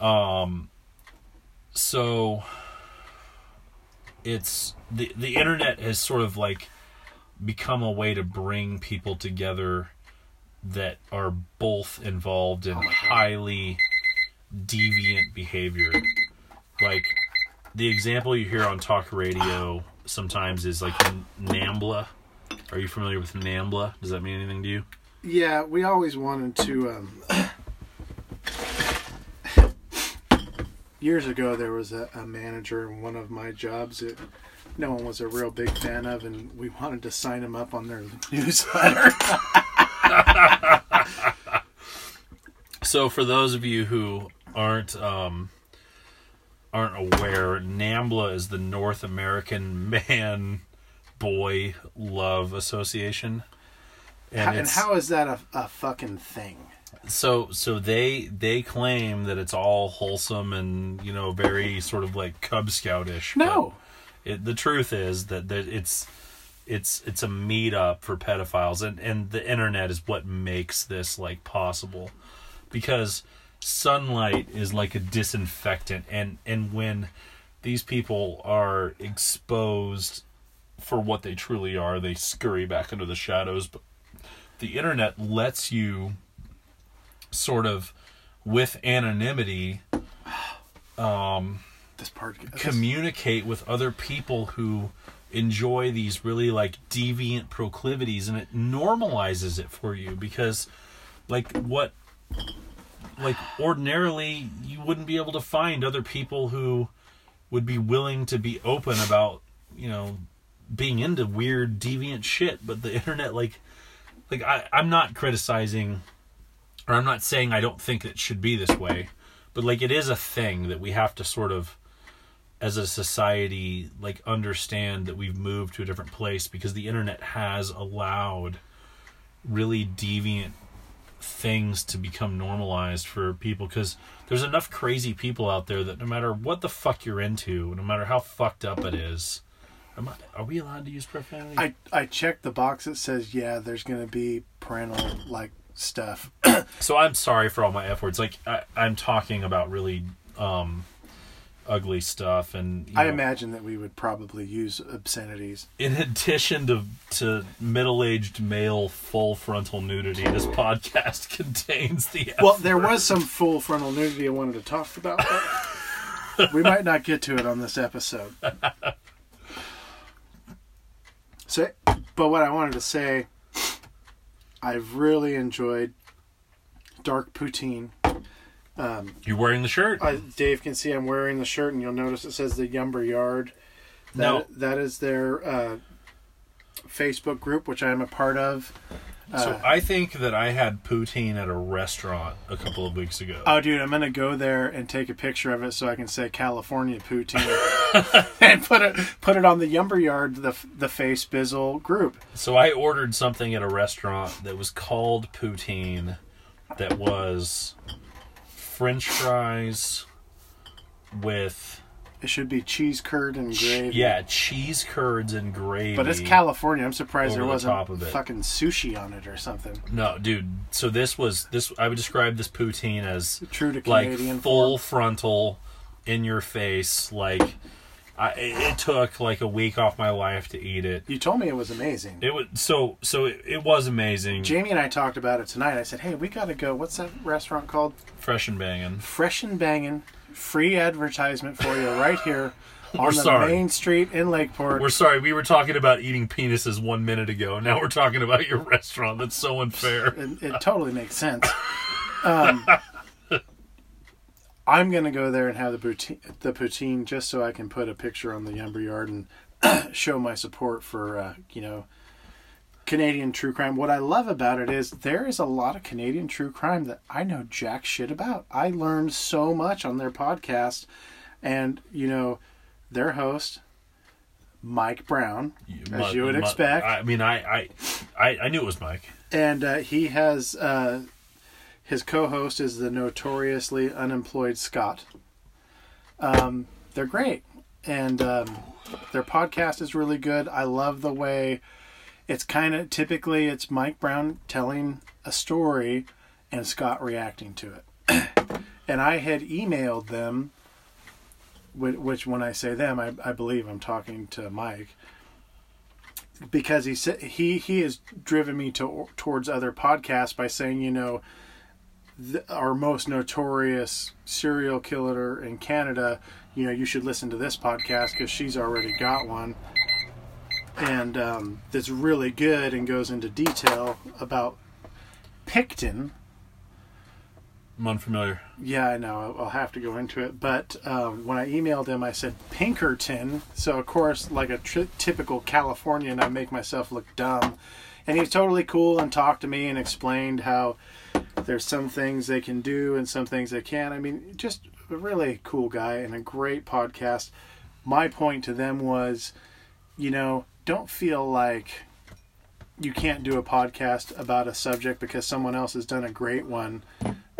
Um so it's the the internet has sort of like become a way to bring people together that are both involved in God. highly deviant behavior. Like the example you hear on talk radio sometimes is like Nambla. Are you familiar with Nambla? Does that mean anything to you? Yeah, we always wanted to. Um, years ago, there was a, a manager in one of my jobs that no one was a real big fan of, and we wanted to sign him up on their newsletter. So for those of you who aren't um, aren't aware, Nambla is the North American Man Boy Love Association. and, and how is that a, a fucking thing? so so they they claim that it's all wholesome and you know very sort of like Cub Scoutish. No. it, the truth is that, that it's it's it's a meetup for pedophiles, and and the internet is what makes this like possible, because sunlight is like a disinfectant, and and when these people are exposed for what they truly are, they scurry back into the shadows. But the internet lets you sort of with anonymity This part. communicate with other people who enjoy these really like deviant proclivities and it normalizes it for you because like what like ordinarily you wouldn't be able to find other people who would be willing to be open about you know being into weird deviant shit. But the internet like like I, i'm not criticizing or i'm not saying i don't think it should be this way. But like it is a thing that we have to sort of as a society like understand that we've moved to a different place because the internet has allowed really deviant things to become normalized for people because there's enough crazy people out there that no matter what the fuck you're into no matter how fucked up it is am I, are we allowed to use profanity I I checked the box that says yeah, there's gonna be parental like stuff. so i'm sorry for all my f words like I, i'm talking about really um ugly stuff and I know, imagine that we would probably use obscenities. in addition to to middle-aged male full frontal nudity, this podcast contains the Well, there was some full frontal nudity I wanted to talk about. But we might not get to it on this episode. So, but what I wanted to say, I've really enjoyed Dark Poutine. You're wearing the shirt. I, Dave can see I'm wearing the shirt, and you'll notice it says the Yumber Yard. That, No. that is their uh, Facebook group, which I'm a part of. so I think that I had poutine at a restaurant a couple of weeks ago. Oh, dude, I'm gonna go there and take a picture of it so I can say California poutine and put it put it on the Yumber Yard, the the Face Bizzle group. So I ordered something at a restaurant that was called poutine, that was French fries with It should be cheese curd and gravy. yeah cheese curds and gravy. but it's California. I'm surprised there the wasn't top of it. fucking sushi on it or something. No, dude. So this was this. I would describe this poutine as True to like Canadian full form. frontal, in your face. Like I, it took like a week off my life to eat it. You told me it was amazing. It was so so. It, it was amazing. Jamie and I talked about it tonight. I said, "Hey, we got to go. What's that restaurant called? Fresh and banging. Fresh and Bangin'. Free advertisement for you right here on We're the sorry. main street in Lakeport. We're sorry. We were talking about eating penises one minute ago. Now we're talking about your restaurant. That's so unfair. it, it totally makes sense. Um, I'm gonna go there and have the poutine, the poutine, just so I can put a picture on the Yumber Yard and show my support for uh, you know Canadian true crime. What I love about it is there is a lot of Canadian true crime that I know jack shit about. I learned so much on their podcast, and you know their host. Mike Brown, as you would mu- expect, I mean, I, I, I, I knew it was Mike. and uh, he has uh, his co-host is the notoriously unemployed Scott. Um, they're great, and um, their podcast is really good. I love the way it's kind of typically it's Mike Brown telling a story and Scott reacting to it. and I had emailed them, which when I say them, I, I believe I'm talking to Mike because he said he he has driven me to towards other podcasts by saying you know the, our most notorious serial killer in Canada you know you should listen to this podcast because she's already got one and um, that's really good and goes into detail about Pickton I'm unfamiliar. yeah, I know. I'll- I'll have to go into it. But um, when I emailed him, I said Pinkerton. So, of course, like a tri- typical Californian, I make myself look dumb. And he was totally cool and talked to me and explained how there's some things they can do and some things they can't. I mean, just a really cool guy and a great podcast. My point to them was, you know, don't feel like you can't do a podcast about a subject because someone else has done a great one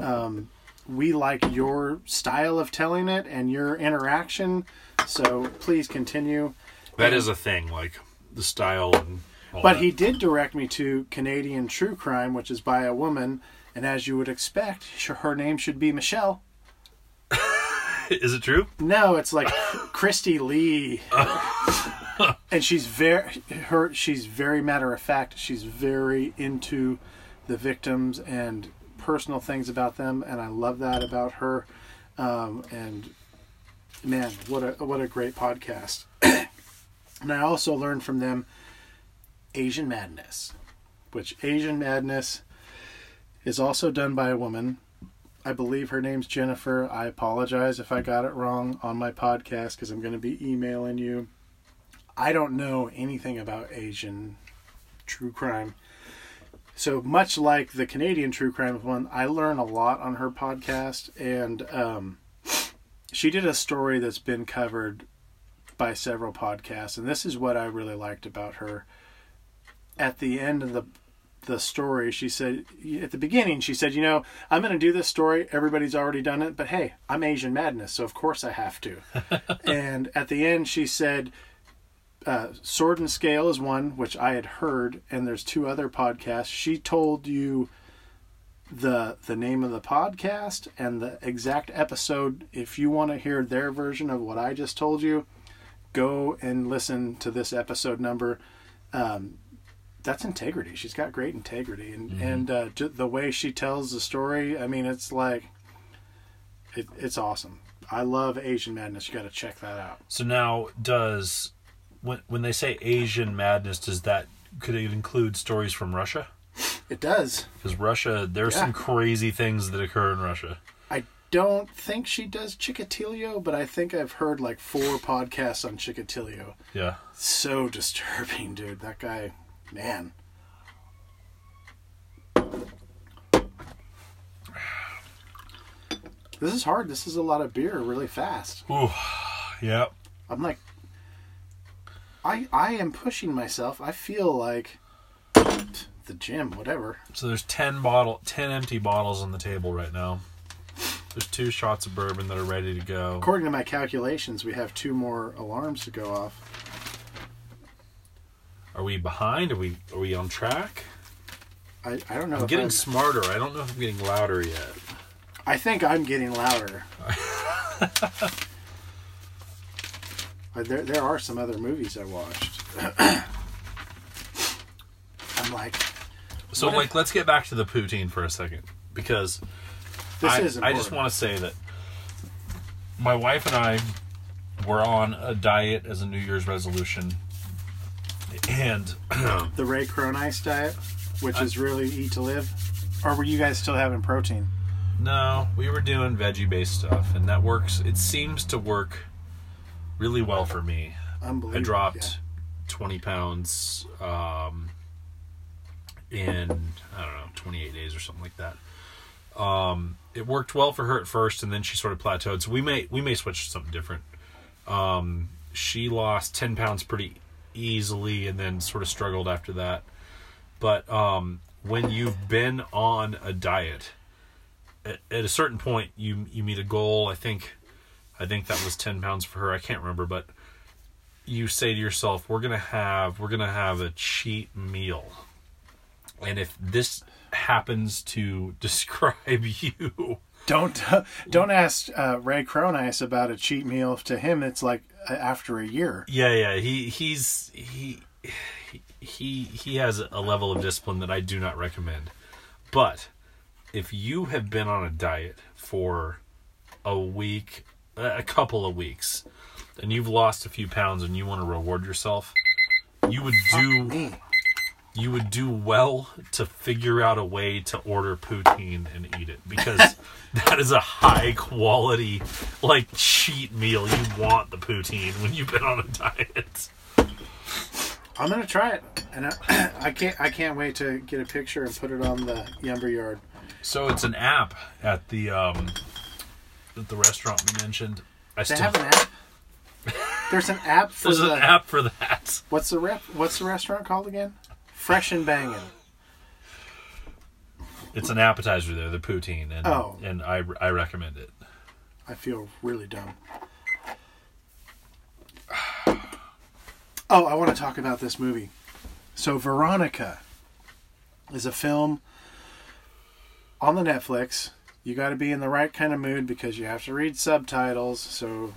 um, we like your style of telling it and your interaction. So please continue. That is a thing, like the style and. All But that. he did direct me to Canadian True Crime, which is by a woman, and as you would expect, her name should be Michelle. is it true? No, it's like Kristi Lee, and she's very her. She's very matter of fact. She's very into the victims and personal things about them, and I love that about her. Um, and man, what a what a great podcast! and I also learned from them Asian Madness, which Asian Madness is also done by a woman. I believe her name's Jennifer. I apologize if I got it wrong on my podcast because I'm going to be emailing you. I don't know anything about Asian true crime. So much like the Canadian true crime one, I learn a lot on her podcast, and um, she did a story that's been covered by several podcasts, and this is what I really liked about her. At the end of the the story, she said at the beginning, she said, "You know, I'm going to do this story. Everybody's already done it, but hey, I'm Asian Madness, so of course I have to." and at the end, she said, uh, "Sword and Scale is one which I had heard, and there's two other podcasts." She told you the the name of the podcast and the exact episode. If you want to hear their version of what I just told you, go and listen to this episode number. Um, that's integrity. She's got great integrity, and and uh, the way she tells the story. I mean, it's like it, it's awesome. I love Asian Madness. You got to check that out. So now, does when when they say Asian madness, does that could it include stories from Russia? It does. Because Russia, there's Yeah. some crazy things that occur in Russia. I don't think she does Chikatilo, but I think I've heard like four podcasts on Chikatilo. Yeah. So disturbing, dude. That guy, man. This is hard. This is a lot of beer really fast. Ooh. Yeah. I'm like I I am pushing myself. I feel like the gym, whatever. So there's ten bottle, ten empty bottles on the table right now. There's two shots of bourbon that are ready to go. According to my calculations, we have two more alarms to go off. Are we behind? Are we are we on track? I, I don't know. I'm getting I'm- smarter. I don't know if I'm getting louder yet. I think I'm getting louder. Uh, there, there are some other movies I watched. I'm like, So, What if- like, let's get back to the poutine for a second because this I, is I just want to say that my wife and I were on a diet as a New Year's resolution, and the Ray Cronise diet, which is really eat to live. Or were you guys still having protein? no, we were doing veggie based stuff, and that works. It seems to work really well for me. Unbelievable. I dropped 20 pounds um, in, I don't know, 28 days or something like that. Um, it worked well for her at first, and then she sort of plateaued. So we may we may switch to something different. Um, she lost 10 pounds pretty easily, and then sort of struggled after that. But um, when you've been on a diet, at, at a certain point, you you meet a goal. I think, I think that was 10 pounds for her. I can't remember, but you say to yourself, "We're gonna have we're gonna have a cheat meal," and if this happens to describe you, Don't don't ask uh, Ray Cronise about a cheat meal. To him, it's like uh, after a year. yeah, yeah, he he's he he he has a level of discipline that I do not recommend. But if you have been on a diet for a week, a couple of weeks, and you've lost a few pounds and you want to reward yourself, you would do you would do well to figure out a way to order poutine and eat it because that is a high quality like cheat meal you want the poutine when you've been on a diet I'm gonna try it, and I, I can't I can't wait to get a picture and put it on the Yumber Yard. so it's an app at the um at the restaurant we mentioned i They still have an app. There's an app for there's the an app for that what's the rep what's the restaurant called again? Fresh and Bangin'. It's an appetizer there the poutine and Oh. and i i recommend it I feel really dumb. Oh, I want to talk about this movie. So, Veronica is a film on the Netflix. You got to be in the right kind of mood because you have to read subtitles. So,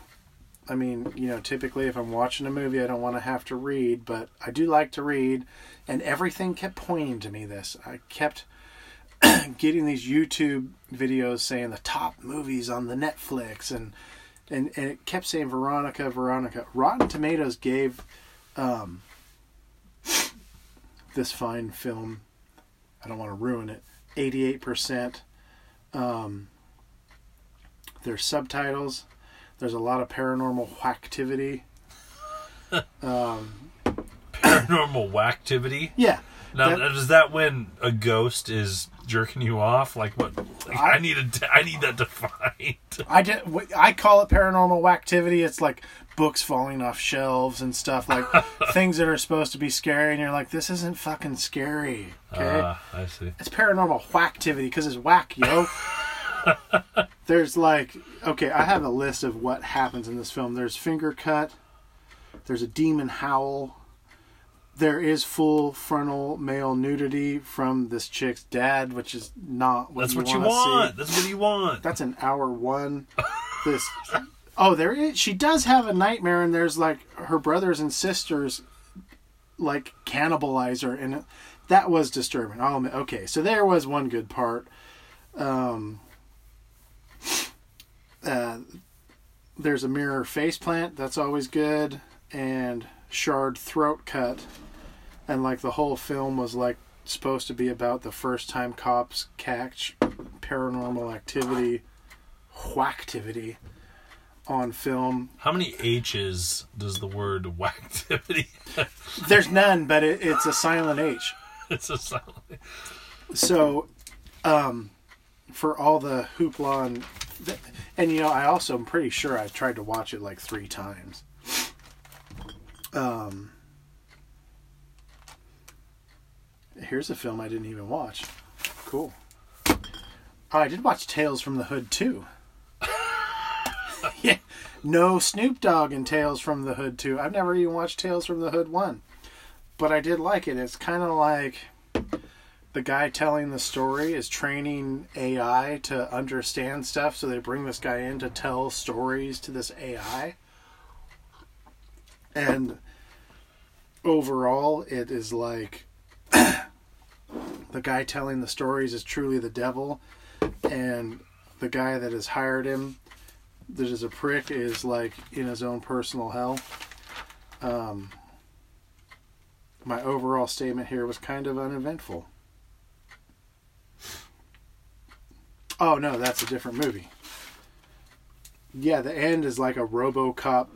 I mean, you know, typically if I'm watching a movie, I don't want to have to read, but I do like to read. And everything kept pointing to me this. I kept getting these YouTube videos saying the top movies on the Netflix and and, and it kept saying Veronica, Veronica. Rotten Tomatoes gave um, this fine film, I don't want to ruin it, 88%. Um, there's subtitles. There's a lot of paranormal activity. um, paranormal whacktivity yeah. Now That- is that when a ghost is jerking you off like what like, I- I, need a, I need that defined I did. I call it paranormal activity. It's like books falling off shelves and stuff, like things that are supposed to be scary, and you're like, "This isn't fucking scary." Okay, Ah, I see. it's paranormal whacktivity because it's whack, yo. There's like, okay, I have a list of what happens in this film. There's finger cut. There's a demon howl. There is full frontal male nudity from this chick's dad, which is not what That's you what you wanna see. That's what you want. That's an hour one. This. Oh, there is. She does have a nightmare, and there's like her brothers and sisters, like cannibalize her, and that was disturbing. I'll admit- okay, so there was one good part. Um. Uh, there's a mirror face plant. That's always good, and shard throat cut, and like the whole film was like supposed to be about the first time cops catch paranormal activity, whacktivity on film. How many H's does the word whacktivity? There's none, but it, it's a silent H. it's a silent. So, um, for all the hoopla and, and you know, I also am pretty sure I tried to watch it like three times. Um, here's a film I didn't even watch. Cool. Oh, I did watch Tales from the Hood too. yeah, no Snoop Dogg in Tales from the Hood too. I've never even watched Tales from the Hood one, but I did like it. It's kind of like the guy telling the story is training AI to understand stuff, so they bring this guy in to tell stories to this AI. and overall, it is like the guy telling the stories is truly the devil, and the guy that has hired him, that is a prick, is like in his own personal hell. Um, my overall statement here was kind of uneventful. Oh no, that's a different movie. Yeah, the end is like a RoboCop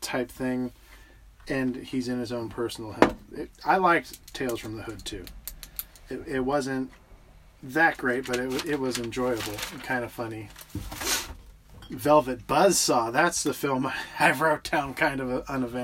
type thing, and he's in his own personal hell. It, I liked Tales from the Hood too. It, it wasn't that great, but it it was enjoyable and kind of funny. Velvet Buzzsaw. That's the film I wrote down kind of uneventful.